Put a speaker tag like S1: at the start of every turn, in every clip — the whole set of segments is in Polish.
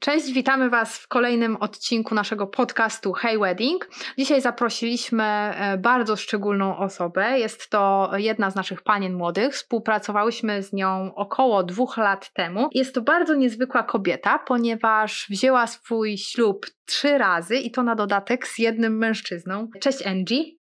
S1: Cześć, witamy Was w kolejnym odcinku naszego podcastu Hey Wedding. Dzisiaj zaprosiliśmy e, bardzo szczególną osobę. Jest to jedna z naszych panien młodych. Współpracowałyśmy z nią około dwóch lat temu. Jest to bardzo niezwykła kobieta, ponieważ wzięła swój ślub trzy razy i to na dodatek z jednym mężczyzną. Cześć Angie.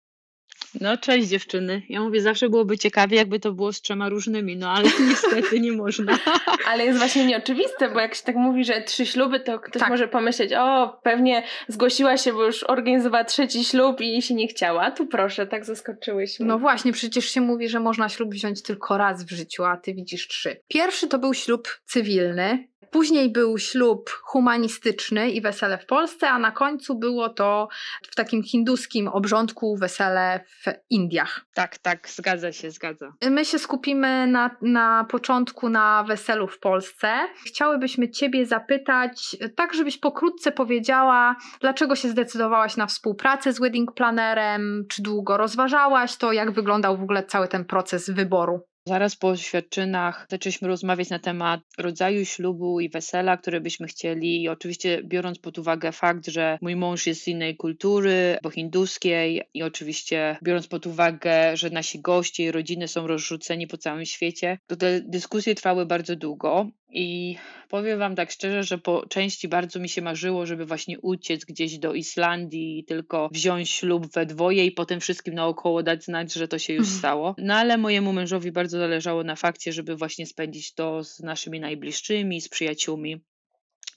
S2: No, cześć dziewczyny. Ja mówię, zawsze byłoby ciekawie, jakby to było z trzema różnymi, no ale niestety nie można.
S3: Ale jest właśnie nieoczywiste, bo jak się tak mówi, że trzy śluby, to ktoś tak. może pomyśleć, o, pewnie zgłosiła się, bo już organizowała trzeci ślub i się nie chciała. Tu proszę, tak zaskoczyłyśmy.
S1: No właśnie, przecież się mówi, że można ślub wziąć tylko raz w życiu, a ty widzisz trzy. Pierwszy to był ślub cywilny, Później był ślub humanistyczny i wesele w Polsce, a na końcu było to w takim hinduskim obrządku wesele w Indiach.
S2: Tak, tak, zgadza się, zgadza.
S1: My się skupimy na, na początku na weselu w Polsce. Chciałybyśmy Ciebie zapytać, tak żebyś pokrótce powiedziała, dlaczego się zdecydowałaś na współpracę z wedding planerem, czy długo rozważałaś to, jak wyglądał w ogóle cały ten proces wyboru?
S2: Zaraz po oświadczynach zaczęliśmy rozmawiać na temat rodzaju ślubu i wesela, które byśmy chcieli. I oczywiście biorąc pod uwagę fakt, że mój mąż jest z innej kultury, bo hinduskiej, i oczywiście biorąc pod uwagę, że nasi goście i rodziny są rozrzuceni po całym świecie, to te dyskusje trwały bardzo długo. I powiem Wam tak szczerze, że po części bardzo mi się marzyło, żeby właśnie uciec gdzieś do Islandii i tylko wziąć ślub we dwoje i potem wszystkim naokoło dać znać, że to się już mhm. stało. No ale mojemu mężowi bardzo zależało na fakcie, żeby właśnie spędzić to z naszymi najbliższymi, z przyjaciółmi.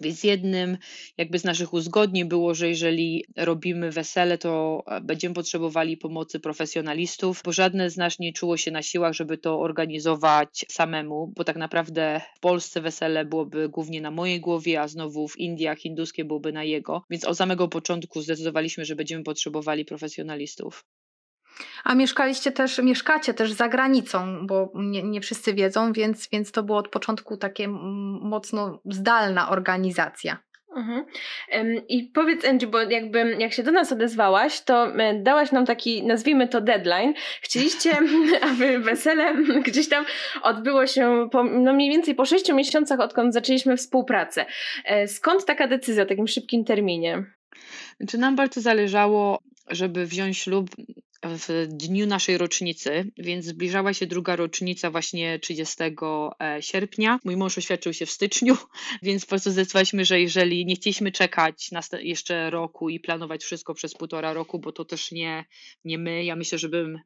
S2: Więc jednym jakby z naszych uzgodnień było, że jeżeli robimy wesele, to e, będziemy potrzebowali pomocy profesjonalistów, bo żadne z nas nie czuło się na siłach, żeby to organizować samemu, bo tak naprawdę w Polsce wesele byłoby głównie na mojej głowie, a znowu w Indiach hinduskie byłoby na jego. Więc od samego początku zdecydowaliśmy, że będziemy potrzebowali profesjonalistów.
S1: A mieszkaliście też, mieszkacie też za granicą, bo nie, nie wszyscy wiedzą, więc, więc to było od początku takie mocno zdalna organizacja. Mhm.
S3: I powiedz Angie, bo jakby jak się do nas odezwałaś, to e, dałaś nam taki, nazwijmy to deadline. Chcieliście, aby wesele gdzieś tam odbyło się po, no mniej więcej po sześciu miesiącach, odkąd zaczęliśmy współpracę. E, skąd taka decyzja o takim szybkim terminie?
S2: Czy nam bardzo zależało, żeby wziąć ślub w dniu naszej rocznicy, więc zbliżała się druga rocznica właśnie 30 e, sierpnia. Mój mąż oświadczył się w styczniu, więc po prostu zdecydowaliśmy, że jeżeli nie chcieliśmy czekać jeszcze roku i planować wszystko przez półtora roku, bo to też nie, nie my. Ja myślę, żebym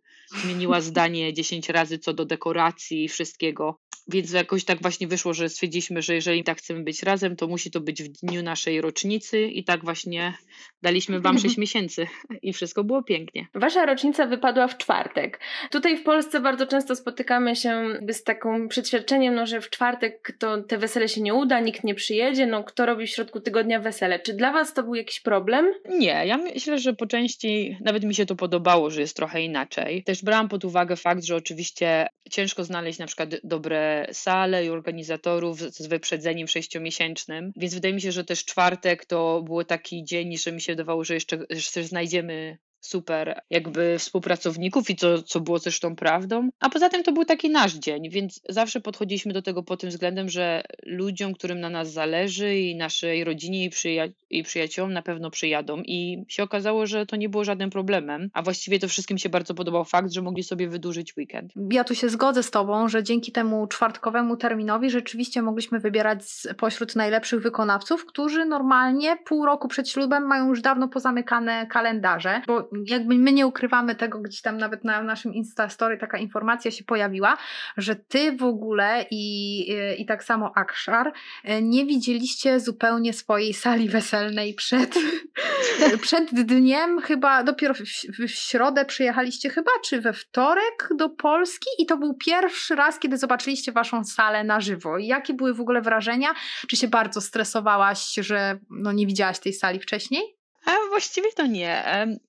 S2: zmieniła zdanie 10 razy co do dekoracji i wszystkiego. Więc jakoś tak właśnie wyszło, że stwierdziliśmy, że jeżeli tak chcemy być razem, to musi to być w dniu naszej rocznicy i tak właśnie daliśmy Wam 6 miesięcy i wszystko było pięknie.
S3: Wasza rocznica wypadła w czwartek. Tutaj w Polsce bardzo często spotykamy się z takim przeświadczeniem, no, że w czwartek to te wesele się nie uda, nikt nie przyjedzie, no kto robi w środku tygodnia wesele. Czy dla Was to był jakiś problem?
S2: Nie, ja myślę, że po części nawet mi się to podobało, że jest trochę inaczej. Też brałam pod uwagę fakt, że oczywiście ciężko znaleźć na przykład dobre sale i organizatorów z wyprzedzeniem sześciomiesięcznym, więc wydaje mi się, że też czwartek to był taki dzień, że mi się wydawało, że jeszcze, jeszcze znajdziemy super jakby współpracowników i co, co było zresztą prawdą. A poza tym to był taki nasz dzień, więc zawsze podchodziliśmy do tego pod tym względem, że ludziom, którym na nas zależy i naszej rodzinie i, przyja i przyjaciołom na pewno przyjadą i się okazało, że to nie było żadnym problemem, a właściwie to wszystkim się bardzo podobał fakt, że mogli sobie wydłużyć weekend.
S1: Ja tu się zgodzę z Tobą, że dzięki temu czwartkowemu terminowi rzeczywiście mogliśmy wybierać pośród najlepszych wykonawców, którzy normalnie pół roku przed ślubem mają już dawno pozamykane kalendarze, bo jakby my nie ukrywamy tego, gdzieś tam nawet na naszym Instastory taka informacja się pojawiła, że ty w ogóle i, i tak samo Akshar e, nie widzieliście zupełnie swojej sali weselnej przed, przed dniem, chyba dopiero w, w środę przyjechaliście chyba, czy we wtorek do Polski i to był pierwszy raz, kiedy zobaczyliście waszą salę na żywo. Jakie były w ogóle wrażenia? Czy się bardzo stresowałaś, że no nie widziałaś tej sali wcześniej?
S2: A właściwie to nie.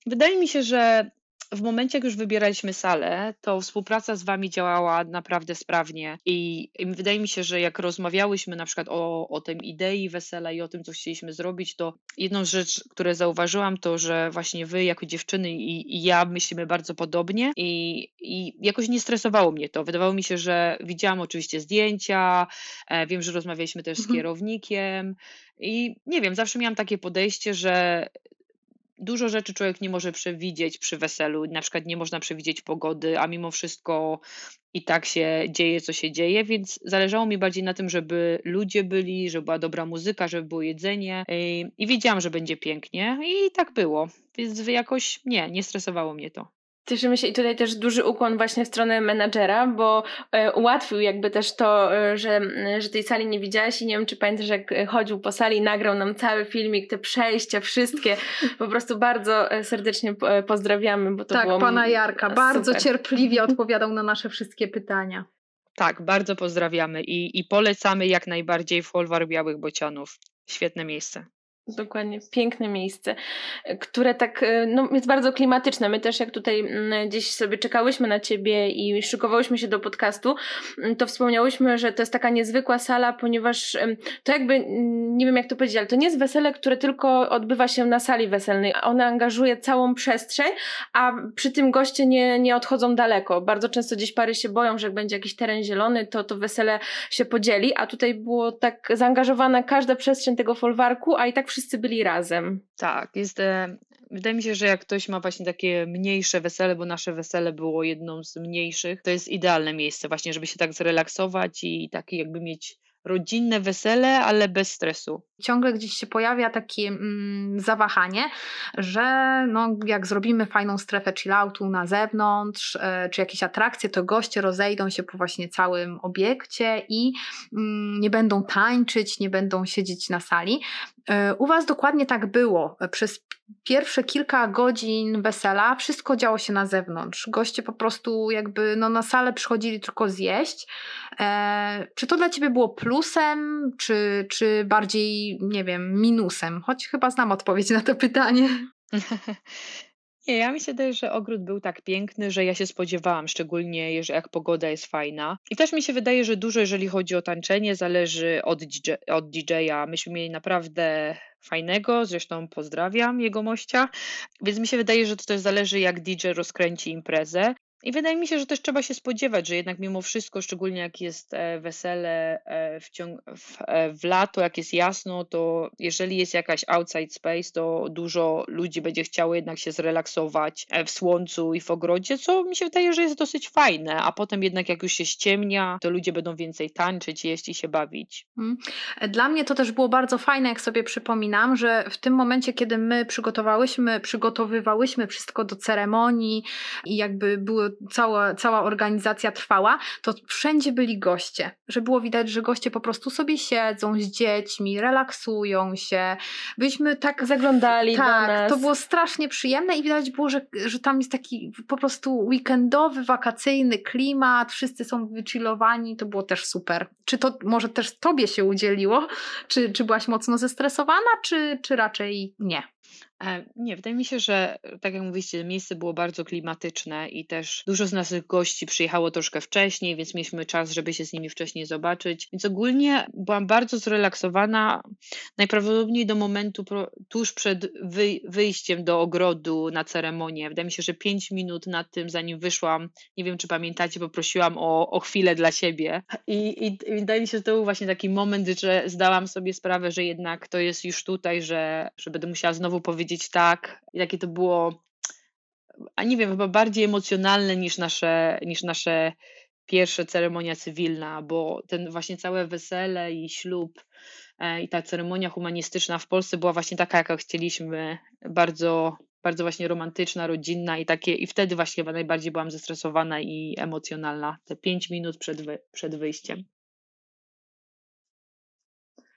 S2: Wydaje mi się, że w momencie, jak już wybieraliśmy salę, to współpraca z Wami działała naprawdę sprawnie i, i wydaje mi się, że jak rozmawiałyśmy na przykład o, o tym idei wesela i o tym, co chcieliśmy zrobić, to jedną rzecz, którą zauważyłam, to że właśnie Wy jako dziewczyny i, i ja myślimy bardzo podobnie i, i jakoś nie stresowało mnie to. Wydawało mi się, że widziałam oczywiście zdjęcia, e, wiem, że rozmawialiśmy też z
S1: Mhm.
S2: kierownikiem i nie wiem, zawsze miałam takie podejście, że dużo rzeczy człowiek nie może przewidzieć przy weselu. Na przykład nie można przewidzieć pogody, a mimo wszystko i tak się dzieje, co się dzieje, więc zależało mi bardziej na tym, żeby ludzie byli, żeby była dobra muzyka, żeby było jedzenie i, wiedziałam, że będzie pięknie i tak było. Więc jakoś nie, nie stresowało mnie to.
S3: Cieszymy się i tutaj też duży ukłon właśnie w stronę menadżera, bo e, ułatwił jakby też to, e, że, e, że tej sali nie widziałaś i nie wiem, czy pamiętasz, jak chodził po sali, nagrał nam cały filmik, te przejścia, wszystkie. Po prostu bardzo serdecznie po- pozdrawiamy, bo to
S1: tak,
S3: było
S1: pana Jarka bardzo
S3: super.
S1: cierpliwie odpowiadał na nasze wszystkie pytania.
S2: Tak, bardzo pozdrawiamy i, i polecamy jak najbardziej Folwar Białych Bocianów. Świetne miejsce.
S3: Dokładnie, piękne miejsce, które tak, e, no, jest bardzo klimatyczne. My też jak tutaj mm, gdzieś sobie czekałyśmy na ciebie i szykowałyśmy się do podcastu, mm, to wspomniałyśmy, że to jest taka niezwykła sala, ponieważ to jakby, nie wiem jak to powiedzieć, ale to nie jest wesele, które tylko odbywa się na sali weselnej. Ona angażuje całą przestrzeń, a przy tym goście nie, nie odchodzą daleko. Bardzo często gdzieś pary się boją, że jak będzie jakiś teren zielony, to to wesele się podzieli, a tutaj było tak zaangażowana każda przestrzeń tego folwarku, a i tak wszyscy byli razem.
S2: Tak, jest. E, wydaje mi się, że jak ktoś ma właśnie takie mniejsze wesele, bo nasze wesele było jedną z mniejszych, to jest idealne miejsce właśnie, żeby się tak zrelaksować i takie jakby mieć rodzinne wesele, ale bez stresu.
S1: ciągle gdzieś się pojawia takie mm, zawahanie, że no, jak zrobimy fajną strefę chilloutu na zewnątrz, e, czy jakieś atrakcje, to goście rozejdą się po właśnie całym obiekcie i mm, nie będą tańczyć, nie będą siedzieć na sali. E, u Was dokładnie tak było. Przez pierwsze kilka godzin wesela wszystko działo się na zewnątrz. Goście po prostu jakby no, na salę przychodzili tylko zjeść. E, czy to dla Ciebie było plusem, czy, czy bardziej, nie wiem, minusem? Choć chyba znam odpowiedź na to pytanie.
S2: Nie, ja mi się wydaje, że ogród był tak piękny, że ja się spodziewałam, szczególnie jeżeli jak pogoda jest fajna. I też mi się wydaje, że dużo, jeżeli chodzi o tańczenie, zależy od, DJ, od DJ-a. Myśmy mieli naprawdę fajnego, zresztą pozdrawiam jego mościa, więc mi się wydaje, że to też zależy, jak DJ rozkręci imprezę. I wydaje mi się, że też trzeba się spodziewać, że jednak mimo wszystko, szczególnie jak jest e, wesele e, w, ciąg- w, e, w lato, jak jest jasno, to jeżeli jest jakaś outside space, to dużo ludzi będzie chciało jednak się zrelaksować w słońcu i w ogrodzie, co mi się wydaje, że jest dosyć fajne. A potem jednak jak już się ściemnia, to ludzie będą więcej tańczyć, jeść i się bawić.
S1: Dla mnie to też było bardzo fajne, jak sobie przypominam, że w tym momencie, kiedy my przygotowałyśmy, przygotowywałyśmy wszystko do ceremonii i jakby były, cała, cała organizacja trwała, to wszędzie byli goście, że było widać, że goście po prostu sobie siedzą z dziećmi, relaksują się. Byliśmy tak
S3: Zaglądali do
S1: tak,
S3: nas.
S1: to było strasznie przyjemne i widać było, że, że tam jest taki po prostu weekendowy, wakacyjny klimat, wszyscy są wychillowani, to było też super. Czy to może też tobie się udzieliło? Czy, czy byłaś mocno zestresowana, czy, czy raczej nie?
S2: E, Nie, wydaje mi się, że tak jak mówiliście, miejsce było bardzo klimatyczne i też dużo z naszych gości przyjechało troszkę wcześniej, więc mieliśmy czas, żeby się z nimi wcześniej zobaczyć. Więc ogólnie byłam bardzo zrelaksowana, najprawdopodobniej do momentu tuż przed wy, wyjściem do ogrodu na ceremonię. Wydaje mi się, że pięć minut nad tym, zanim wyszłam, nie wiem czy pamiętacie, poprosiłam o, o chwilę dla siebie. I, i, I wydaje mi się, że to był właśnie taki moment, że zdałam sobie sprawę, że jednak to jest już tutaj, że, że będę musiała znowu powiedzieć tak, jakie to było, a nie wiem, chyba bardziej emocjonalne niż nasze, niż nasze pierwsze ceremonia cywilna, bo ten właśnie całe wesele i ślub e, i ta ceremonia humanistyczna w Polsce była właśnie taka, jaka chcieliśmy, bardzo, bardzo właśnie romantyczna, rodzinna i takie, i wtedy właśnie chyba najbardziej byłam zestresowana i emocjonalna, te pięć minut przed, przed wyjściem.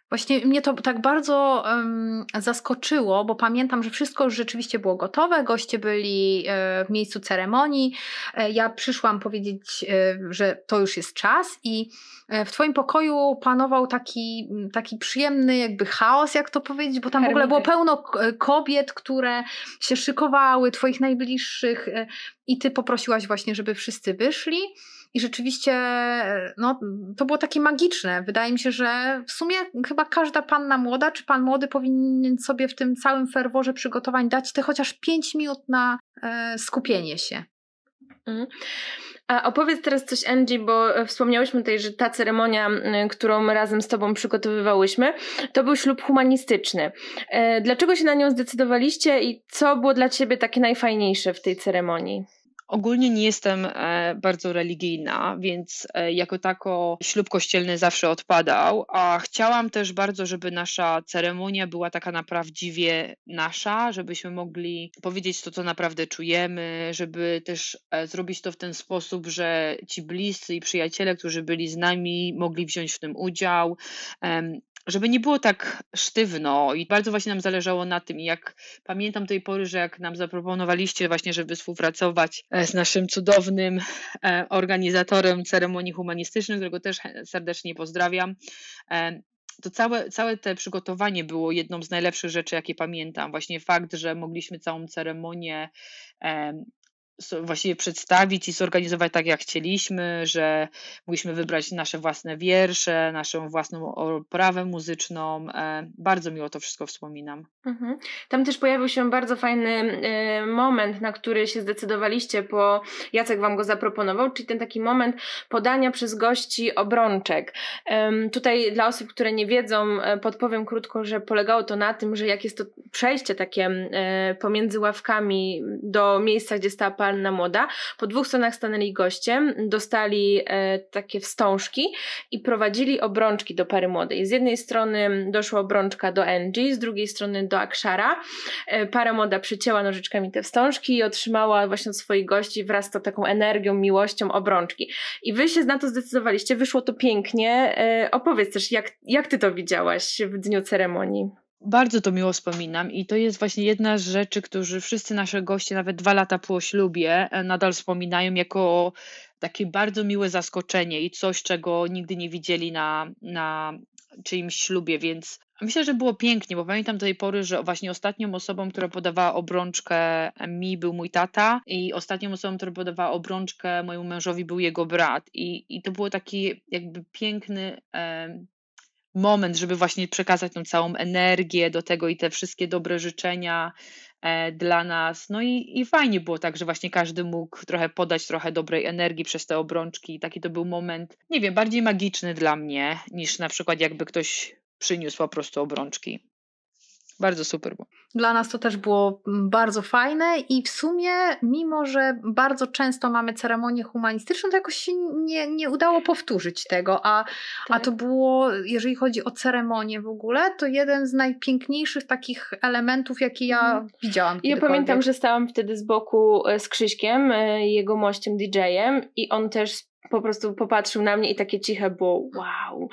S1: Właśnie mnie to tak bardzo um, zaskoczyło, bo pamiętam, że wszystko już rzeczywiście było gotowe, goście byli e, w miejscu ceremonii. E, ja przyszłam powiedzieć, e, że to już jest czas, i e, w Twoim pokoju panował taki, taki przyjemny, jakby chaos, jak to powiedzieć, bo tam w ogóle było pełno kobiet, które się szykowały, Twoich najbliższych, e, i Ty poprosiłaś właśnie, żeby wszyscy wyszli. I rzeczywiście no, to było takie magiczne. Wydaje mi się, że w sumie chyba każda panna młoda czy pan młody powinien sobie w tym całym ferworze przygotowań dać te chociaż 5 minut na e, skupienie się.
S3: Mhm. A opowiedz teraz coś, Angie, bo wspomniałyśmy tutaj, że ta ceremonia, którą razem z Tobą przygotowywałyśmy, to był ślub humanistyczny. E, dlaczego się na nią zdecydowaliście i co było dla Ciebie takie najfajniejsze w tej ceremonii?
S2: Ogólnie nie jestem e, bardzo religijna, więc e, jako tako ślub kościelny zawsze odpadał, a chciałam też bardzo, żeby nasza ceremonia była taka naprawdę nasza, żebyśmy mogli powiedzieć to, co naprawdę czujemy, żeby też e, zrobić to w ten sposób, że ci bliscy i przyjaciele, którzy byli z nami, mogli wziąć w tym udział żeby nie było tak sztywno i bardzo właśnie nam zależało na tym. I jak pamiętam tej pory, że jak nam zaproponowaliście właśnie, żeby współpracować e, z naszym cudownym e, organizatorem ceremonii humanistycznych, którego też serdecznie pozdrawiam, e, to całe, całe te przygotowanie było jedną z najlepszych rzeczy, jakie pamiętam. Właśnie fakt, że mogliśmy całą ceremonię właściwie przedstawić i zorganizować tak, jak chcieliśmy, że mogliśmy wybrać nasze własne wiersze, naszą własną oprawę muzyczną. E, bardzo miło to wszystko wspominam. Mhm.
S3: Tam też pojawił się bardzo fajny e, moment, na który się zdecydowaliście, bo Jacek Wam go zaproponował, czyli ten taki moment podania przez gości obrączek. Tutaj dla osób, które nie wiedzą, e, podpowiem krótko, że polegało to na tym, że jak jest to przejście takie pomiędzy ławkami do miejsca, gdzie stała panna młoda. Po dwóch stronach stanęli goście, dostali e, takie wstążki i prowadzili obrączki do pary młodej. Z jednej strony doszła obrączka do Angie, z drugiej strony do Akshara. E, para młoda przycięła nożyczkami te wstążki i otrzymała właśnie od swoich gości wraz z taką energią, miłością obrączki. I wy się na to zdecydowaliście, wyszło to pięknie. E, opowiedz też, jak, jak ty to widziałaś w dniu ceremonii?
S2: Bardzo to miło wspominam i to jest właśnie jedna z rzeczy, którzy wszyscy nasze goście, nawet dwa lata po ślubie, e, nadal wspominają jako takie bardzo miłe zaskoczenie i coś, czego nigdy nie widzieli na, na czyimś ślubie, więc myślę, że było pięknie, bo pamiętam do tej pory, że właśnie ostatnią osobą, która podawała obrączkę mi był mój tata i ostatnią osobą, która podawała obrączkę mojemu mężowi był jego brat. I, i to było taki jakby piękny moment, żeby właśnie przekazać tą całą energię do tego i te wszystkie dobre życzenia e, dla nas. No i, i fajnie było tak, że właśnie każdy mógł trochę podać trochę dobrej energii przez te obrączki. I taki to był moment, nie wiem, bardziej magiczny dla mnie, niż na przykład jakby ktoś przyniósł po prostu obrączki. Bardzo super było.
S1: Dla nas to też było mm, bardzo fajne i w sumie, mimo że bardzo często mamy ceremonię humanistyczną, to jakoś się nie, nie udało powtórzyć tego, a, tak. a to było, jeżeli chodzi o ceremonię w ogóle, to jeden z najpiękniejszych takich elementów, jakie ja mhm. widziałam.
S3: Ja pamiętam, że stałam wtedy z boku e, z Krzyśkiem, e, jego mościem DJ-em i on też po prostu popatrzył na mnie i takie ciche było wow.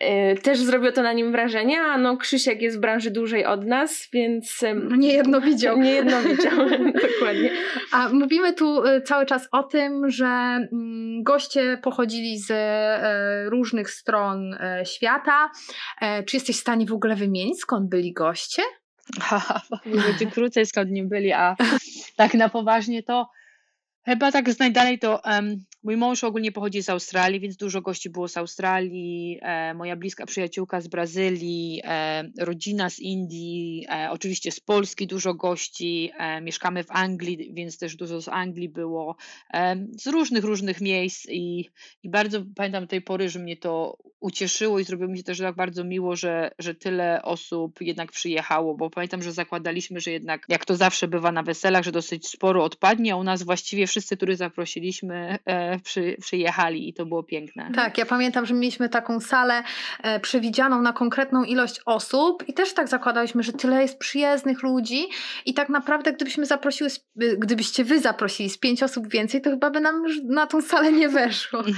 S3: E, też zrobiło to na nim wrażenie, a no Krzysiek jest w branży dłużej od nas, więc...
S1: No nie jedno widział.
S3: Nie jedno widział, dokładnie.
S1: A mówimy tu e, cały czas o tym, że mm, goście pochodzili z e, różnych stron świata. Czy jesteś w stanie w ogóle wymienić, skąd byli goście?
S2: Będzie krócej, skąd nie byli, a tak na poważnie to Chyba tak z najdalej to um, mój mąż ogólnie pochodzi z Australii, więc dużo gości było z Australii, e, moja bliska przyjaciółka z Brazylii, e, rodzina z Indii, e, oczywiście z Polski dużo gości, e, mieszkamy w Anglii, więc też dużo z Anglii było, e, z różnych, różnych miejsc i, i bardzo pamiętam tej pory, że mnie to ucieszyło i zrobiło mi się też tak bardzo miło, że, że tyle osób jednak przyjechało, bo pamiętam, że zakładaliśmy, że jednak jak to zawsze bywa na weselach, że dosyć sporo odpadnie, a u nas właściwie wszyscy, których zaprosiliśmy, e, przy, przyjechali i to było piękne.
S1: Tak, ja pamiętam, że mieliśmy taką salę e, przewidzianą na konkretną ilość osób i też tak zakładaliśmy, że tyle jest przyjezdnych ludzi i tak naprawdę gdybyśmy zaprosiły, gdybyście wy zaprosili z pięć osób więcej, to chyba by nam już na tą salę nie weszło.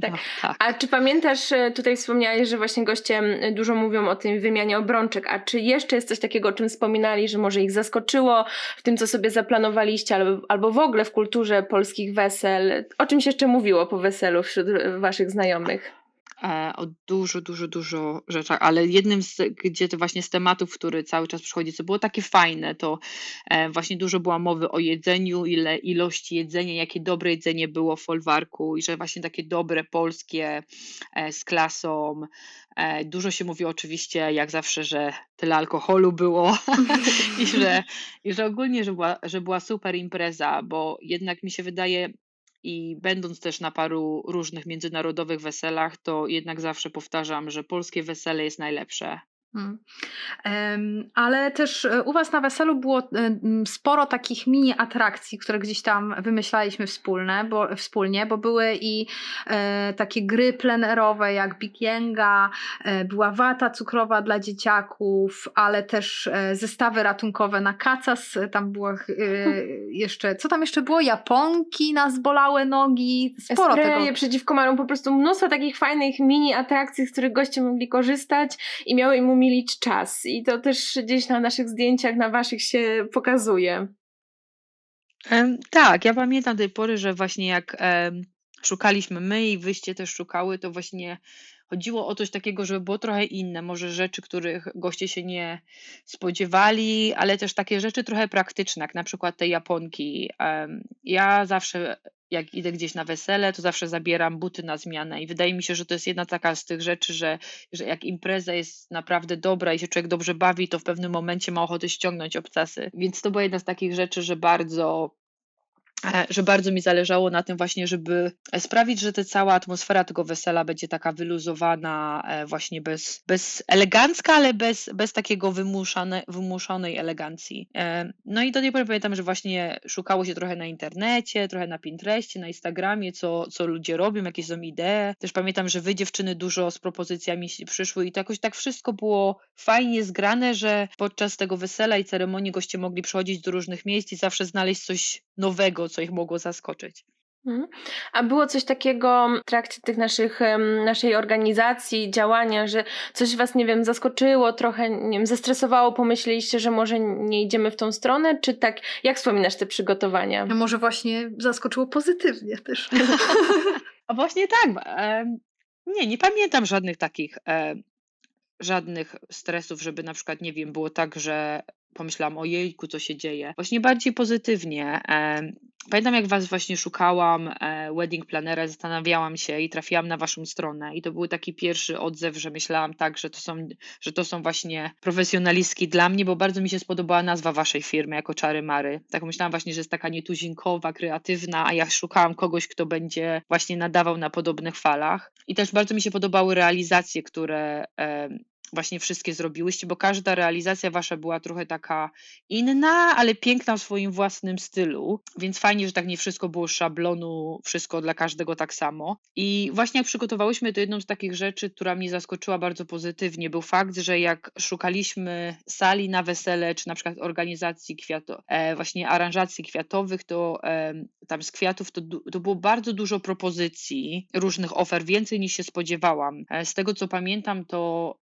S3: Tak.
S2: No, tak.
S3: A czy pamiętasz, e, tutaj wspomniałeś, że właśnie goście dużo mówią o tym wymianie obrączek, a czy jeszcze jest coś takiego, o czym wspominali, że może ich zaskoczyło w tym, co sobie zaplanowaliście, albo, albo w ogóle w kulturze polskich wesel? O czymś jeszcze mówiło po weselu wśród e, waszych znajomych?
S2: E, o dużo, dużo, dużo rzeczach, ale jednym z, gdzie to właśnie z tematów, który cały czas przychodzi, co było takie fajne, to e, właśnie dużo było mowy o jedzeniu, ile ilości jedzenia, jakie dobre jedzenie było w folwarku i że właśnie takie dobre polskie e, z klasą. Dużo się mówi oczywiście, jak zawsze, że tyle alkoholu było i że, i że ogólnie, że była, że była super impreza, bo jednak mi się wydaje, i będąc też na paru różnych międzynarodowych weselach, to jednak zawsze powtarzam, że polskie wesele jest najlepsze.
S1: Mm. Em, Ale też e, u Was na weselu było e, sporo takich mini atrakcji, które gdzieś tam wymyślaliśmy wspólne, bo, wspólnie, bo były i e, takie gry plenerowe jak Big Yenga, e, była wata cukrowa dla dzieciaków, ale też e, zestawy ratunkowe na kacas, tam było e, jeszcze, co tam jeszcze było? Japonki nas bolały nogi, sporo
S3: Spreje
S1: tego.
S3: przeciwko marom, po prostu mnóstwo takich fajnych mini atrakcji, z których goście mogli korzystać i miały im umilić czas. I to też gdzieś na naszych zdjęciach, na waszych się pokazuje.
S2: Tak, ja pamiętam tej pory, że właśnie jak szukaliśmy my i wyście też szukały, to właśnie chodziło o coś takiego, żeby było trochę inne, może rzeczy, których goście się nie spodziewali, ale też takie rzeczy trochę praktyczne, jak na przykład te japonki. Ja zawsze, jak idę gdzieś na wesele, to zawsze zabieram buty na zmianę i wydaje mi się, że to jest jedna taka z tych rzeczy, że, że jak impreza jest naprawdę dobra i się człowiek dobrze bawi, to w pewnym momencie ma ochotę ściągnąć obcasy. Więc to była jedna z takich rzeczy, że bardzo że bardzo mi zależało na tym właśnie, żeby sprawić, że ta cała atmosfera tego wesela będzie taka wyluzowana, e, właśnie bez, bez elegancka, ale bez, bez takiego wymuszane, wymuszonej elegancji. E, No i do tej pory pamiętam, że właśnie szukało się trochę na internecie, trochę na Pinterestie, na Instagramie, co, co ludzie robią, jakie są idee. Też pamiętam, że wy dziewczyny dużo z propozycjami przyszły i to jakoś tak wszystko było fajnie zgrane, że podczas tego wesela i ceremonii goście mogli przychodzić do różnych miejsc i zawsze znaleźć coś nowego, co ich mogło zaskoczyć.
S3: Mhm. A było coś takiego w trakcie tych naszych, naszej organizacji, działania, że coś was, nie wiem, zaskoczyło, trochę, nie wiem, zestresowało, pomyśleliście, że może nie idziemy w tą stronę, czy tak, jak wspominasz te przygotowania?
S1: Może właśnie zaskoczyło pozytywnie też.
S2: A właśnie tak. Nie, nie pamiętam żadnych takich, żadnych stresów, żeby na przykład, nie wiem, było tak, że pomyślałam, o jejku, co się dzieje. Właśnie bardziej pozytywnie. Em, Pamiętam, jak was właśnie szukałam e, wedding planera, zastanawiałam się i trafiłam na waszą stronę i to był taki pierwszy odzew, że myślałam tak, że to są, że to są właśnie profesjonalistki dla mnie, bo bardzo mi się spodobała nazwa waszej firmy jako Czary Mary. Tak myślałam właśnie, że jest taka nietuzinkowa, kreatywna, a ja szukałam kogoś, kto będzie właśnie nadawał na podobnych falach. I też bardzo mi się podobały realizacje, które em, właśnie wszystkie zrobiłyście, bo każda realizacja wasza była trochę taka inna, ale piękna w swoim własnym stylu, więc fajnie, że tak nie wszystko było szablonu, wszystko dla każdego tak samo. I właśnie jak przygotowałyśmy, to jedną z takich rzeczy, która mnie zaskoczyła bardzo pozytywnie, był fakt, że jak szukaliśmy sali na wesele, czy na przykład organizacji kwiato, e, właśnie aranżacji kwiatowych, to e, tam z kwiatów to, to było bardzo dużo propozycji, różnych ofer, więcej niż się spodziewałam. E, z tego co pamiętam, to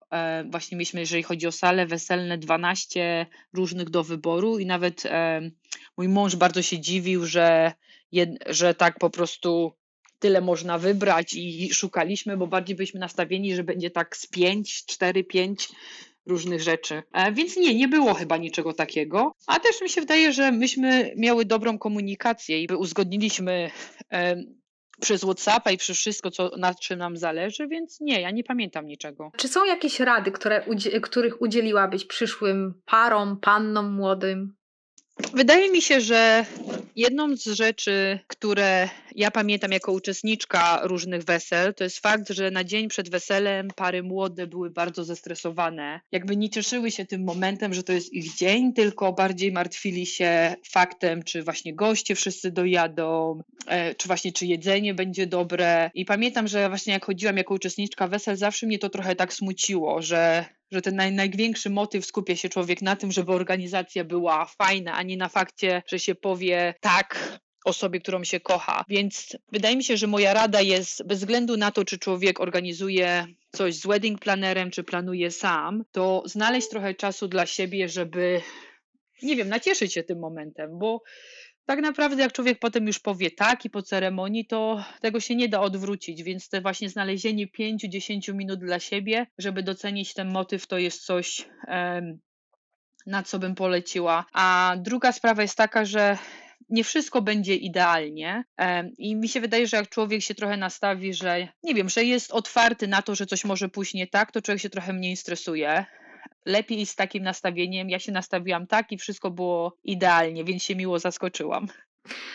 S2: właśnie mieliśmy, jeżeli chodzi o sale weselne, 12 różnych do wyboru i nawet e, mój mąż bardzo się dziwił, że, że tak po prostu tyle można wybrać i szukaliśmy, bo bardziej byliśmy nastawieni, że będzie tak z 5, 4, 5 różnych rzeczy. E, Więc nie, nie było chyba niczego takiego. A też mi się wydaje, że myśmy miały dobrą komunikację i uzgodniliśmy e, przez WhatsAppa i przez wszystko, co, na czym nam zależy, więc nie, ja nie pamiętam niczego.
S1: Czy są jakieś rady, które, których udzieliłabyś przyszłym parom, pannom młodym?
S2: Wydaje mi się, że jedną z rzeczy, które ja pamiętam jako uczestniczka różnych wesel, to jest fakt, że na dzień przed weselem pary młode były bardzo zestresowane. Jakby nie cieszyły się tym momentem, że to jest ich dzień, tylko bardziej martwili się faktem, czy właśnie goście wszyscy dojadą, e, czy właśnie czy jedzenie będzie dobre. I pamiętam, że właśnie jak chodziłam jako uczestniczka wesel, zawsze mnie to trochę tak smuciło, że że ten naj, największy motyw skupia się człowiek na tym, żeby organizacja była fajna, a nie na fakcie, że się powie tak, osobie, którą się kocha. Więc wydaje mi się, że moja rada jest, bez względu na to, czy człowiek organizuje coś z wedding planerem, czy planuje sam, to znaleźć trochę czasu dla siebie, żeby, nie wiem, nacieszyć się tym momentem, bo tak naprawdę jak człowiek potem już powie tak i po ceremonii, to tego się nie da odwrócić, więc te właśnie znalezienie 5-10 minut dla siebie, żeby docenić ten motyw, to jest coś, na co bym poleciła. A druga sprawa jest taka, że nie wszystko będzie idealnie. I mi się wydaje, że jak człowiek się trochę nastawi, że nie wiem, że jest otwarty na to, że coś może pójść nie tak, to człowiek się trochę mniej stresuje. Lepiej z takim nastawieniem. Ja się nastawiłam tak i wszystko było idealnie, więc się miło zaskoczyłam.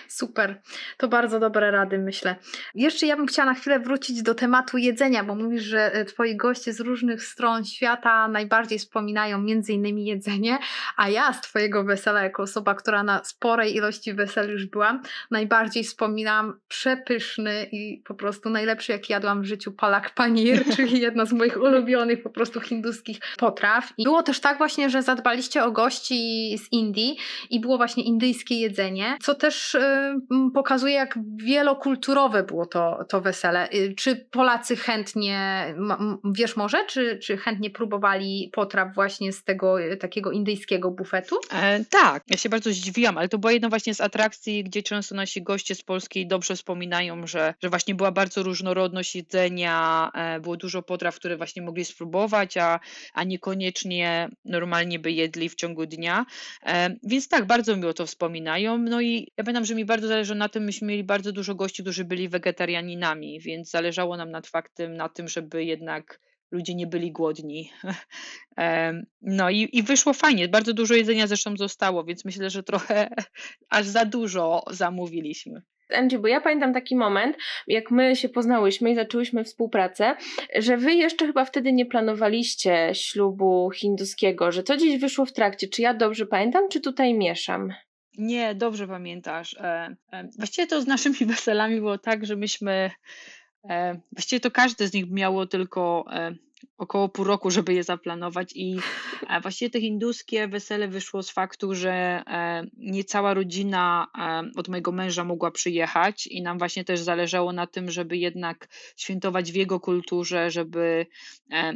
S1: Super, to bardzo dobre rady, myślę. Jeszcze ja bym chciała na chwilę wrócić do tematu jedzenia, bo mówisz, że e, twoi goście z różnych stron świata najbardziej wspominają między innymi jedzenie, a ja z twojego wesela, jako osoba, która na sporej ilości wesel już byłam, najbardziej wspominam przepyszny i po prostu najlepszy, jaki jadłam w życiu palak panir, czyli jedna z moich ulubionych po prostu hinduskich potraw. I było też tak właśnie, że zadbaliście o gości z Indii i było właśnie indyjskie jedzenie, co też też y, pokazuje, jak wielokulturowe było to, to wesele. Y, czy Polacy chętnie, wiesz może, czy, czy chętnie próbowali potraw właśnie z tego y, takiego indyjskiego bufetu?
S2: E, tak, ja się bardzo zdziwiłam, ale to była jedna właśnie z atrakcji, gdzie często nasi goście z Polski dobrze wspominają, że, że właśnie była bardzo różnorodność jedzenia, e, było dużo potraw, które właśnie mogli spróbować, a, a niekoniecznie normalnie by jedli w ciągu dnia. E, więc tak, bardzo miło to wspominają. No i ja pamiętam, że mi bardzo zależy na tym, myśmy mieli bardzo dużo gości, którzy byli wegetarianinami, więc zależało nam nad faktem, na tym, żeby jednak ludzie nie byli głodni. No i, i wyszło fajnie. Bardzo dużo jedzenia zresztą zostało, więc myślę, że trochę aż za dużo zamówiliśmy.
S3: Angie, bo ja pamiętam taki moment, jak my się poznałyśmy i zaczęłyśmy współpracę, że wy jeszcze chyba wtedy nie planowaliście ślubu hinduskiego, że to gdzieś wyszło w trakcie. Czy ja dobrze pamiętam, czy tutaj mieszam?
S2: Nie, dobrze pamiętasz. E, e, właściwie to z naszymi weselami było tak, że myśmy, e, właściwie to każde z nich miało tylko około pół roku, żeby je zaplanować i e, właściwie te hinduskie wesele wyszło z faktu, że e, nie cała rodzina e, od mojego męża mogła przyjechać i nam właśnie też zależało na tym, żeby jednak świętować w jego kulturze, żeby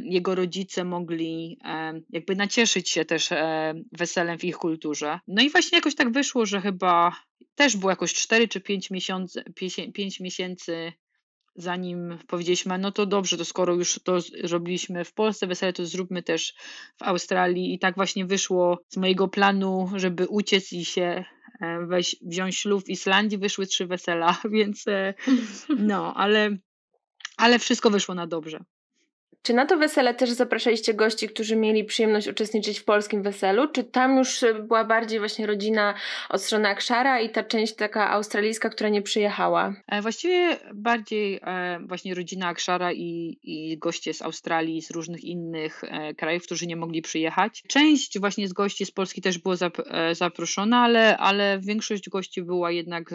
S2: jego rodzice mogli jakby nacieszyć się też weselem w ich kulturze. No i właśnie jakoś tak wyszło, że chyba też było jakoś 4 czy 5 miesięcy, 5 miesięcy zanim powiedzieliśmy, no to dobrze, to skoro już to zrobiliśmy w Polsce wesele, to zróbmy też w Australii. I tak właśnie wyszło z mojego planu, żeby uciec i się e, weź, wziąć ślub w Islandii, wyszły trzy wesela, więc e, no, ale, ale wszystko wyszło na dobrze.
S3: Czy na to wesele też zapraszaliście gości, którzy mieli przyjemność uczestniczyć w polskim weselu? Czy tam już była bardziej właśnie rodzina od strony Akshara i ta część taka australijska, która nie przyjechała?
S2: E, właściwie bardziej e, właśnie rodzina Akshara i, i goście z Australii, z różnych innych e, krajów, którzy nie mogli przyjechać. Część właśnie z gości z Polski też było zaproszona, ale, ale większość gości była jednak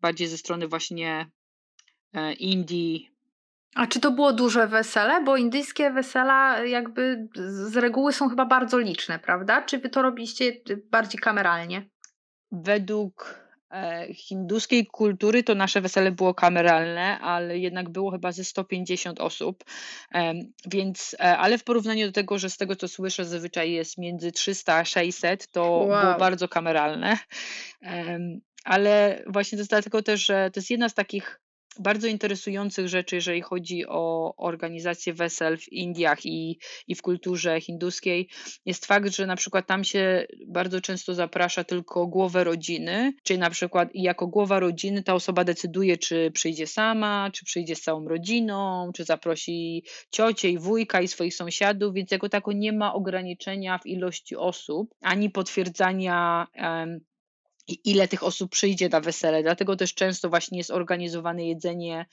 S2: bardziej ze strony właśnie Indii,
S1: a czy to było duże wesele? Bo indyjskie wesela jakby z reguły są chyba bardzo liczne, prawda? Czy wy to robiliście bardziej kameralnie?
S2: Według e, hinduskiej kultury to nasze wesele było kameralne, ale jednak było chyba ze 150 osób, więc, e, ale w porównaniu do tego, że z tego co słyszę zazwyczaj jest między 300 a 600, to wow. było bardzo kameralne. Ale właśnie to jest dlatego też, że to jest jedna z takich bardzo interesujących rzeczy, jeżeli chodzi o organizację wesel w Indiach i, i w kulturze hinduskiej, jest fakt, że na przykład tam się bardzo często zaprasza tylko głowę rodziny, czyli na przykład jako głowa rodziny ta osoba decyduje, czy przyjdzie sama, czy przyjdzie z całą rodziną, czy zaprosi ciocię i wujka i swoich sąsiadów, więc jako tako nie ma ograniczenia w ilości osób, ani potwierdzania ile tych osób przyjdzie na wesele. Dlatego też często właśnie jest organizowane jedzenie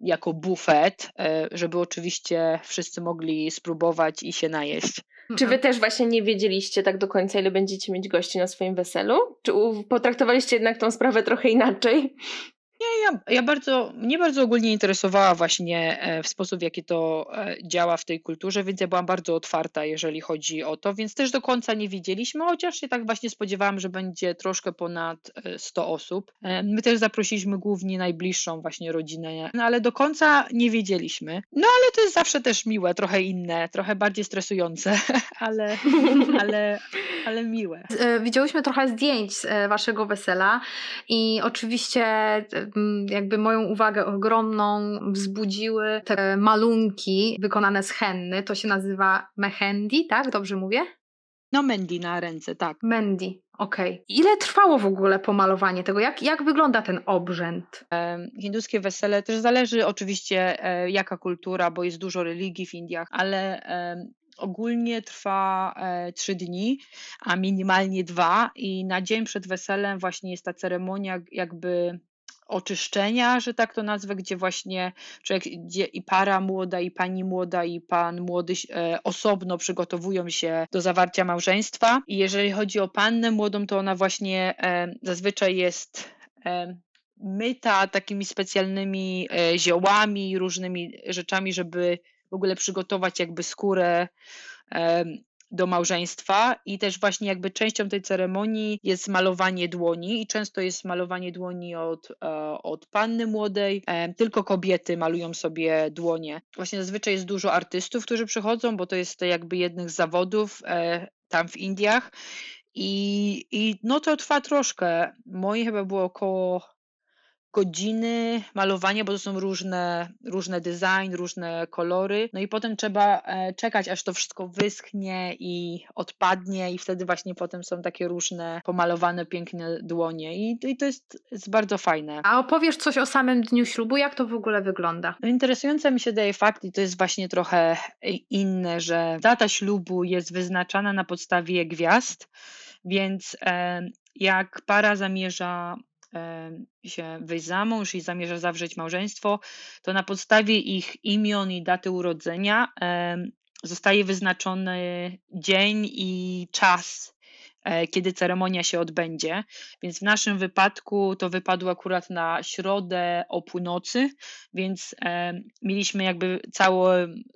S2: jako bufet, e, żeby oczywiście wszyscy mogli spróbować i się najeść.
S3: Czy wy też właśnie nie wiedzieliście tak do końca, ile będziecie mieć gości na swoim weselu? Czy potraktowaliście jednak tą sprawę trochę inaczej?
S2: Nie, ja, ja bardzo, mnie bardzo ogólnie interesowała właśnie e, w sposób, w jaki to e, działa w tej kulturze, więc ja byłam bardzo otwarta, jeżeli chodzi o to, więc też do końca nie wiedzieliśmy, chociaż się tak właśnie spodziewałam, że będzie troszkę ponad 100 osób. My też zaprosiliśmy głównie najbliższą właśnie rodzinę, no ale do końca nie wiedzieliśmy. No ale to jest zawsze też miłe, trochę inne, trochę bardziej stresujące, ale, ale, ale miłe.
S1: Widziałyśmy trochę zdjęć z waszego wesela i oczywiście jakby moją uwagę ogromną wzbudziły te malunki wykonane z henny. To się nazywa mehendi, tak? Dobrze mówię?
S2: No, mendi na ręce, tak.
S1: Mendi, okej. Okay. Ile trwało w ogóle pomalowanie tego? Jak, jak wygląda ten obrzęd?
S2: hinduskie wesele też zależy oczywiście e, jaka kultura, bo jest dużo religii w Indiach, ale ogólnie trwa e, trzy dni, a minimalnie dwa i na dzień przed weselem właśnie jest ta ceremonia jakby oczyszczenia, że tak to nazwę, gdzie właśnie człowiek, gdzie i para młoda, i pani młoda, i pan młody e, osobno przygotowują się do zawarcia małżeństwa. I jeżeli chodzi o pannę młodą, to ona właśnie e, zazwyczaj jest e, myta takimi specjalnymi e, ziołami, różnymi rzeczami, żeby w ogóle przygotować jakby skórę e, do małżeństwa i też właśnie jakby częścią tej ceremonii jest malowanie dłoni i często jest malowanie dłoni od, e, od panny młodej, e, tylko kobiety malują sobie dłonie. Właśnie zazwyczaj jest dużo artystów, którzy przychodzą, bo to jest jakby jednych z zawodów e, tam w Indiach i, i no to trwa troszkę. Moje chyba było około godziny malowania, bo to są różne, różne design, różne kolory. No i potem trzeba e, czekać, aż to wszystko wyschnie i odpadnie, i wtedy właśnie potem są takie różne pomalowane, piękne dłonie. I, i to jest, jest bardzo fajne.
S1: A opowiesz coś o samym dniu ślubu, jak to w ogóle wygląda?
S2: No interesujące mi się daje fakt, i to jest właśnie trochę inne, że data ślubu jest wyznaczana na podstawie gwiazd, więc e, jak para zamierza się wyjść za mąż i zamierza zawrzeć małżeństwo, to na podstawie ich imion i daty urodzenia zostaje wyznaczony dzień i czas kiedy ceremonia się odbędzie. Więc w naszym wypadku to wypadło akurat na środę o północy, więc e, mieliśmy jakby całą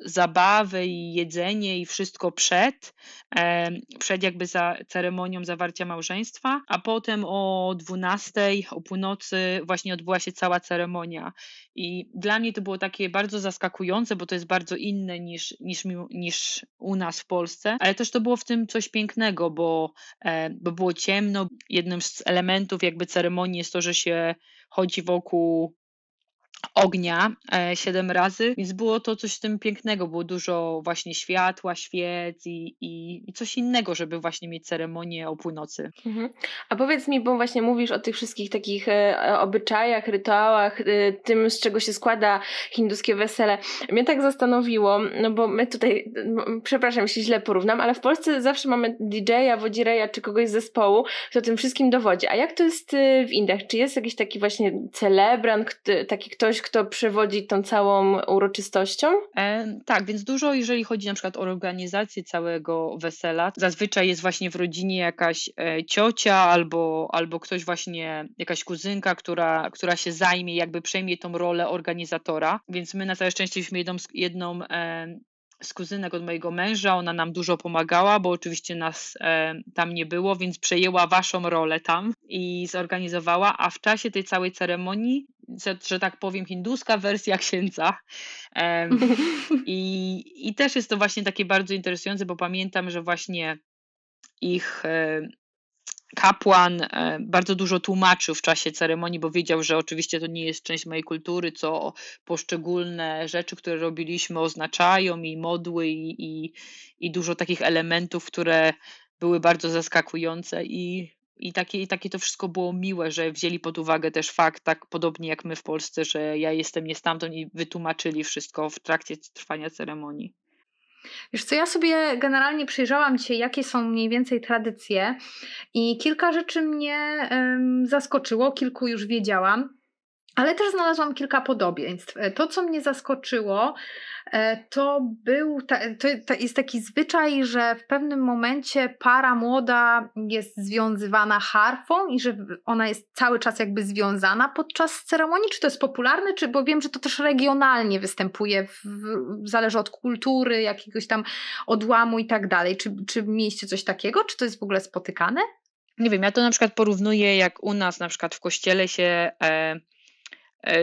S2: zabawę i jedzenie i wszystko przed, e, przed jakby za ceremonią zawarcia małżeństwa, a potem o 12 o północy właśnie odbyła się cała ceremonia. I dla mnie to było takie bardzo zaskakujące, bo to jest bardzo inne niż, niż, niż u nas w Polsce, ale też to było w tym coś pięknego, bo E, bo było ciemno. Jednym z elementów jakby ceremonii jest to, że się chodzi wokół ognia e, siedem razy, więc było to coś z tym pięknego, było dużo właśnie światła, świec i, i, i coś innego, żeby właśnie mieć ceremonię o północy. Mhm.
S3: A powiedz mi, bo właśnie mówisz o tych wszystkich takich e, obyczajach, rytuałach, e, tym z czego się składa hinduskie wesele. Mnie tak zastanowiło, no bo my tutaj, przepraszam, jeśli źle porównam, ale w Polsce zawsze mamy DJ-a, wodzireja czy kogoś z zespołu, kto tym wszystkim dowodzi. A jak to jest w Indiach? Czy jest jakiś taki właśnie celebrant, taki ktoś, kto przewodzi tą całą uroczystością?
S2: E, tak, więc dużo, jeżeli chodzi na przykład o organizację całego wesela, zazwyczaj jest właśnie w rodzinie jakaś e, ciocia albo, albo ktoś właśnie, jakaś kuzynka, która, która się zajmie, jakby przejmie tą rolę organizatora. Więc my na całe szczęście mieliśmy jedną, jedną e, z kuzynek od mojego męża, ona nam dużo pomagała, bo oczywiście nas e, tam nie było, więc przejęła waszą rolę tam i zorganizowała, a w czasie tej całej ceremonii, że, tak powiem, hinduska wersja księdza. I, I też jest to właśnie takie bardzo interesujące, bo pamiętam, że właśnie ich e, kapłan e, bardzo dużo tłumaczył w czasie ceremonii, bo wiedział, że oczywiście to nie jest część mojej kultury, co poszczególne rzeczy, które robiliśmy, oznaczają i modły, i, i, i dużo takich elementów, które były bardzo zaskakujące i, i takie, I takie to wszystko było miłe, że wzięli pod uwagę też fakt, tak podobnie jak my w Polsce, że ja jestem nie stamtąd i wytłumaczyli wszystko w trakcie trwania ceremonii.
S1: Wiesz co, ja sobie generalnie przyjrzałam dzisiaj, jakie są mniej więcej tradycje i kilka rzeczy mnie um, zaskoczyło, kilku już wiedziałam. Ale też znalazłam kilka podobieństw. E, to, co mnie zaskoczyło, e, to był, ta, to, jest taki zwyczaj, że w pewnym momencie para młoda jest związywana harfą i że ona jest cały czas jakby związana podczas ceremonii. Czy to jest popularne, czy bo wiem, że to też regionalnie występuje, w, zależy od kultury, jakiegoś tam odłamu i tak dalej. Czy, czy mieliście coś takiego? Czy to jest w ogóle spotykane?
S2: Nie wiem, ja to na przykład porównuję, jak u nas na przykład w kościele się e, e,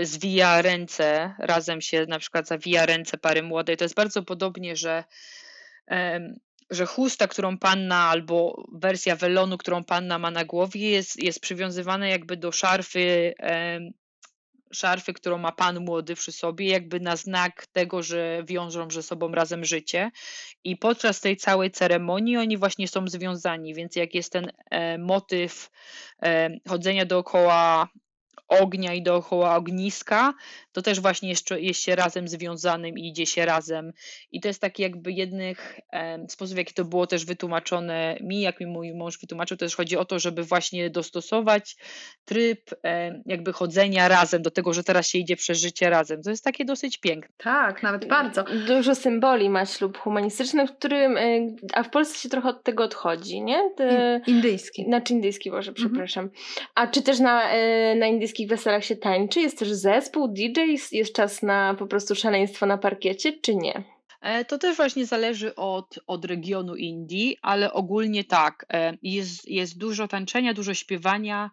S2: zwija ręce, razem się na przykład zawija ręce pary młodej. To jest bardzo podobnie, że, e, że chusta, którą panna, albo wersja welonu, którą panna ma na głowie, jest, jest przywiązywana jakby do szarfy e, szarfy, którą ma pan młody przy sobie, jakby na znak tego, że wiążą ze sobą razem życie. I podczas tej całej ceremonii oni właśnie są związani, więc jak jest ten e, motyw e, chodzenia dookoła ognia i dookoła ogniska, to też właśnie jeszcze jest się razem związanym i idzie się razem. I to jest taki jakby jednych e, sposób, jaki to było też wytłumaczone mi, jak mi mój mąż wytłumaczył, to też chodzi o to, żeby właśnie dostosować tryb e, jakby chodzenia razem do tego, że teraz się idzie przez życie razem. To jest takie dosyć piękne.
S1: Tak, nawet bardzo.
S3: Dużo symboli ma ślub humanistyczny, w którym, e, a w Polsce się trochę od tego odchodzi, nie? Te,
S1: indyjski.
S3: Znaczy indyjski, może, przepraszam. Mhm. A czy też na, e, na indyjskich weselach się tańczy? Jest też zespół, DJ? jest czas na po prostu szaleństwo na parkiecie, czy nie?
S2: E, to też właśnie zależy od, od regionu Indii, ale ogólnie tak. E, jest, jest dużo tańczenia, dużo śpiewania,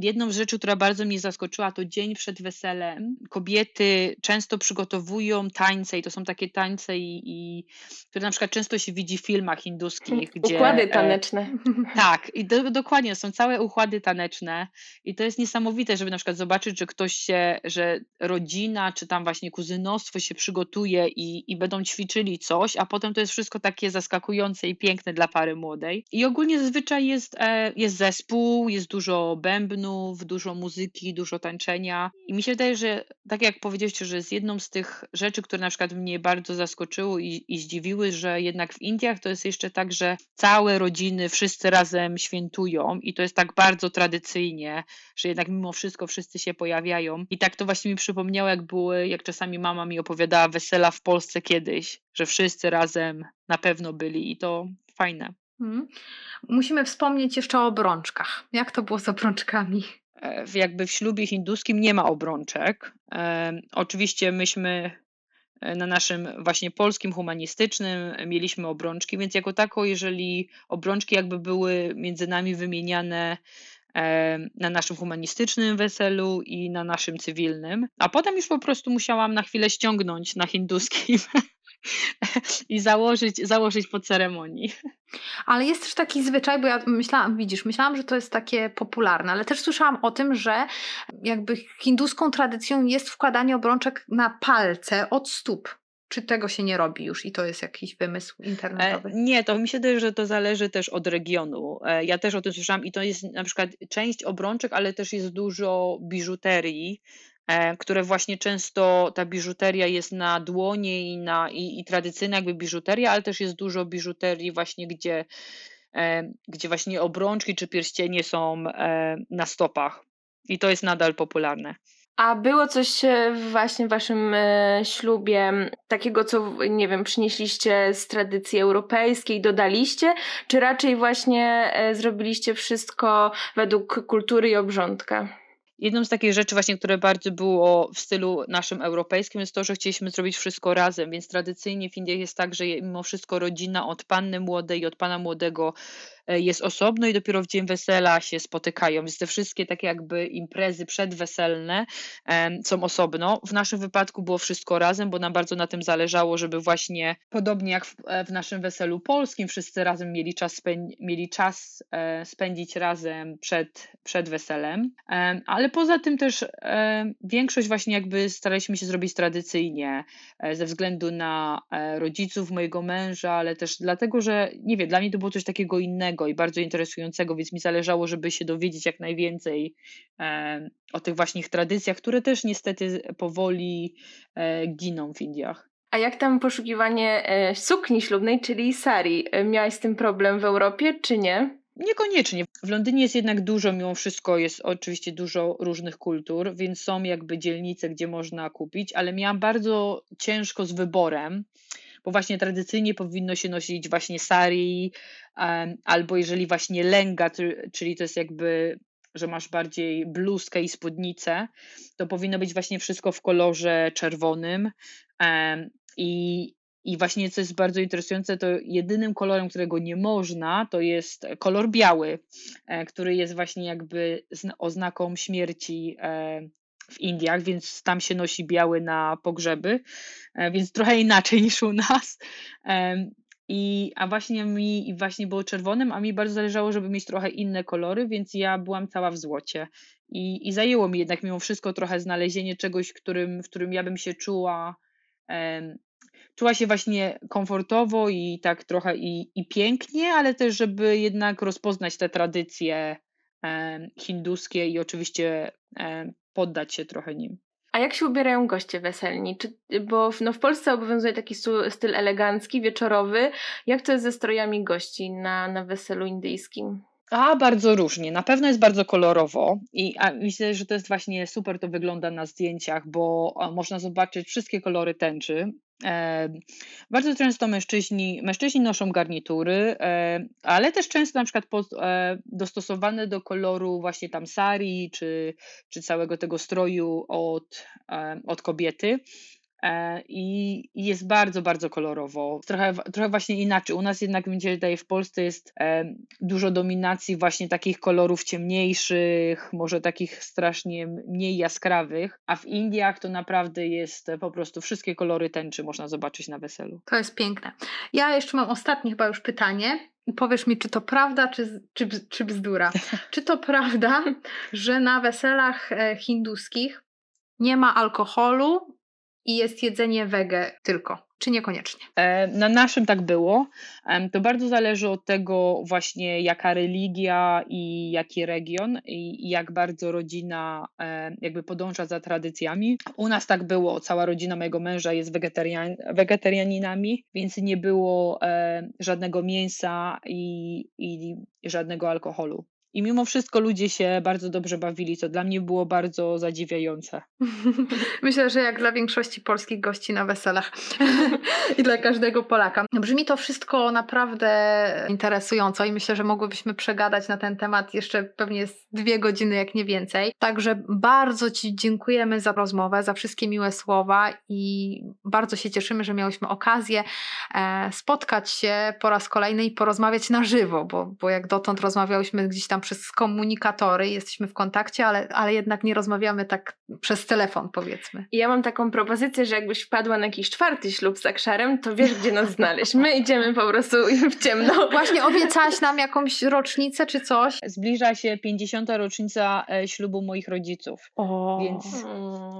S2: Jedną z rzeczy, która bardzo mnie zaskoczyła, to dzień przed weselem. Kobiety często przygotowują tańce i to są takie tańce, i, i które na przykład często się widzi w filmach hinduskich.
S3: Gdzie, układy e, taneczne. E,
S2: tak, i do, dokładnie, są całe układy taneczne i to jest niesamowite, żeby na przykład zobaczyć, że ktoś się, że rodzina, czy tam właśnie kuzynostwo się przygotuje i, i będą ćwiczyli coś, a potem to jest wszystko takie zaskakujące i piękne dla pary młodej. I ogólnie zazwyczaj jest, e, jest zespół, jest dużo band, bębnów, dużo muzyki, dużo tańczenia. I mi się wydaje, że tak jak powiedzieliście, że jest jedną z tych rzeczy, które na przykład mnie bardzo zaskoczyły i, i zdziwiły, że jednak w Indiach to jest jeszcze tak, że całe rodziny, wszyscy razem świętują i to jest tak bardzo tradycyjnie, że jednak mimo wszystko wszyscy się pojawiają. I tak to właśnie mi przypomniało, jak były, jak czasami mama mi opowiadała wesela w Polsce kiedyś, że wszyscy razem na pewno byli i to fajne. Hmm.
S1: Musimy wspomnieć jeszcze o obrączkach. Jak to było z obrączkami?
S2: E, jakby w ślubie hinduskim nie ma obrączek. E, oczywiście myśmy e, na naszym właśnie polskim humanistycznym mieliśmy obrączki, więc jako tako, jeżeli obrączki jakby były między nami wymieniane na naszym humanistycznym weselu i na naszym cywilnym, a potem już po prostu musiałam na chwilę ściągnąć na hinduskim i założyć, założyć po ceremonii.
S1: Ale jest też taki zwyczaj, bo ja myślałam, widzisz, myślałam, że to jest takie popularne, ale też słyszałam o tym, że jakby hinduską tradycją jest wkładanie obrączek na palce od stóp. Czy tego się nie robi już i to jest jakiś wymysł internetowy?
S2: E, nie, to mi się wydaje, że to zależy też od regionu. E, ja też o tym słyszałam i to jest na przykład część obrączek, ale też jest dużo biżuterii, które właśnie często ta biżuteria jest na dłonie i, na, i, i tradycyjna jakby biżuteria, ale też jest dużo biżuterii właśnie, gdzie, e, gdzie właśnie obrączki czy pierścienie są e, na stopach i to jest nadal popularne.
S3: A było coś właśnie w waszym ślubie takiego, co nie wiem, przynieśliście z tradycji europejskiej, dodaliście, czy raczej właśnie zrobiliście wszystko według kultury i obrządka?
S2: Jedną z takich rzeczy właśnie, które bardzo było w stylu naszym europejskim jest to, że chcieliśmy zrobić wszystko razem, więc tradycyjnie w Indiach jest tak, że mimo wszystko rodzina od panny młodej i od pana młodego jest osobno i dopiero w dzień wesela się spotykają. Więc te wszystkie takie jakby imprezy przedweselne są osobno. W naszym wypadku było wszystko razem, bo nam bardzo na tym zależało, żeby właśnie podobnie jak w, e, naszym weselu polskim wszyscy razem mieli czas, mieli czas e, spędzić razem przed, przed weselem. Ale poza tym też większość właśnie jakby staraliśmy się zrobić tradycyjnie ze względu na rodziców mojego męża, ale też dlatego, że nie wiem, dla mnie to było coś takiego innego i bardzo interesującego, więc mi zależało, żeby się dowiedzieć jak najwięcej e, o tych właśnie tradycjach, które też niestety powoli e, giną w Indiach.
S3: A jak tam poszukiwanie e, sukni ślubnej, czyli sari? Miałaś z tym problem w Europie, czy nie?
S2: Niekoniecznie. W Londynie jest jednak dużo, mimo wszystko jest oczywiście dużo różnych kultur, więc są jakby dzielnice, gdzie można kupić, ale miałam bardzo ciężko z wyborem, bo właśnie tradycyjnie powinno się nosić właśnie sari, albo jeżeli właśnie lenga, czyli to jest jakby że masz bardziej bluzkę i spódnicę, to powinno być właśnie wszystko w kolorze czerwonym. I, i właśnie co jest bardzo interesujące, to jedynym kolorem, którego nie można, to jest kolor biały, e, który jest właśnie jakby oznaką śmierci e, w Indiach, więc tam się nosi biały na pogrzeby, e, więc trochę inaczej niż u nas. I, a właśnie mi właśnie było czerwonym, a mi bardzo zależało, żeby mieć trochę inne kolory, więc ja byłam cała w złocie. I, i zajęło mi jednak mimo wszystko trochę znalezienie czegoś, którym, w którym ja bym się czuła czuła się właśnie komfortowo i tak trochę i, i pięknie, ale też, żeby jednak rozpoznać te tradycje hinduskie i oczywiście poddać się trochę nim.
S3: A jak się ubierają goście weselni? Czy, bo w, no w Polsce obowiązuje taki styl elegancki, wieczorowy. Jak to jest ze strojami gości na, na weselu indyjskim?
S2: A, bardzo różnie. Na pewno jest bardzo kolorowo i myślę, że to jest właśnie super, to wygląda na zdjęciach, bo można zobaczyć wszystkie kolory tęczy. E, bardzo często mężczyźni, mężczyźni noszą garnitury, e, ale też często na przykład pod, e, dostosowane do koloru właśnie tam sari czy, czy całego tego stroju od, od kobiety. E, i jest bardzo, bardzo kolorowo. Trochę, trochę właśnie inaczej. U nas jednak mi się wydaje w Polsce jest e, dużo dominacji właśnie takich kolorów ciemniejszych, może takich strasznie mniej jaskrawych, a w Indiach to naprawdę jest po prostu wszystkie kolory tęczy można zobaczyć na weselu.
S1: To jest piękne. Ja jeszcze mam ostatnie chyba już pytanie. Powiesz mi, czy to prawda, czy, czy, czy bzdura. Czy to prawda, że na weselach e, hinduskich nie ma alkoholu i jest jedzenie wege tylko, czy niekoniecznie?
S2: E, na naszym tak było. To bardzo zależy od tego właśnie jaka religia i jaki region i jak bardzo rodzina e, jakby podąża za tradycjami. U nas tak było, cała rodzina mojego męża jest wegetarian, wegetarianinami, więc nie było e, żadnego mięsa i, i żadnego alkoholu. I mimo wszystko ludzie się bardzo dobrze bawili, co dla mnie było bardzo zadziwiające.
S1: Myślę, że jak dla większości polskich gości na weselach i dla każdego Polaka. Brzmi to wszystko naprawdę interesująco i myślę, że mogłybyśmy przegadać na ten temat jeszcze pewnie dwie godziny, jak nie więcej. Także bardzo Ci dziękujemy za rozmowę, za wszystkie miłe słowa i bardzo się cieszymy, że miałyśmy okazję e, spotkać się po raz kolejny i porozmawiać na żywo, bo, bo jak dotąd rozmawiałyśmy gdzieś tam przez komunikatory, jesteśmy w kontakcie, ale, ale jednak nie rozmawiamy tak przez telefon, powiedzmy.
S3: Ja mam taką propozycję, że jakbyś wpadła na jakiś czwarty ślub z Akszarem, to wiesz, gdzie nas znaleźć. My idziemy po prostu w ciemno.
S1: Właśnie obiecałaś nam jakąś rocznicę czy coś?
S2: Zbliża się 50. rocznica e, ślubu moich rodziców. O. Więc,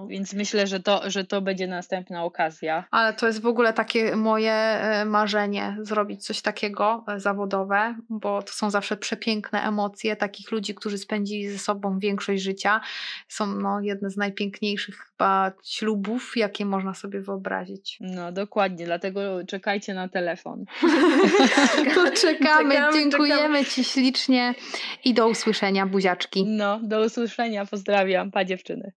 S2: więc myślę, że to, że to będzie następna okazja.
S1: Ale to jest w ogóle takie moje e, marzenie, zrobić coś takiego e, zawodowe, bo to są zawsze przepiękne emocje, takich ludzi, którzy spędzili ze sobą większość życia. Są no, jedne z najpiękniejszych chyba ślubów, jakie można sobie wyobrazić.
S2: No dokładnie, dlatego czekajcie na telefon.
S1: to czekamy, czekamy dziękujemy czekamy. Ci ślicznie i do usłyszenia, buziaczki.
S2: No, do usłyszenia, pozdrawiam, pa dziewczyny.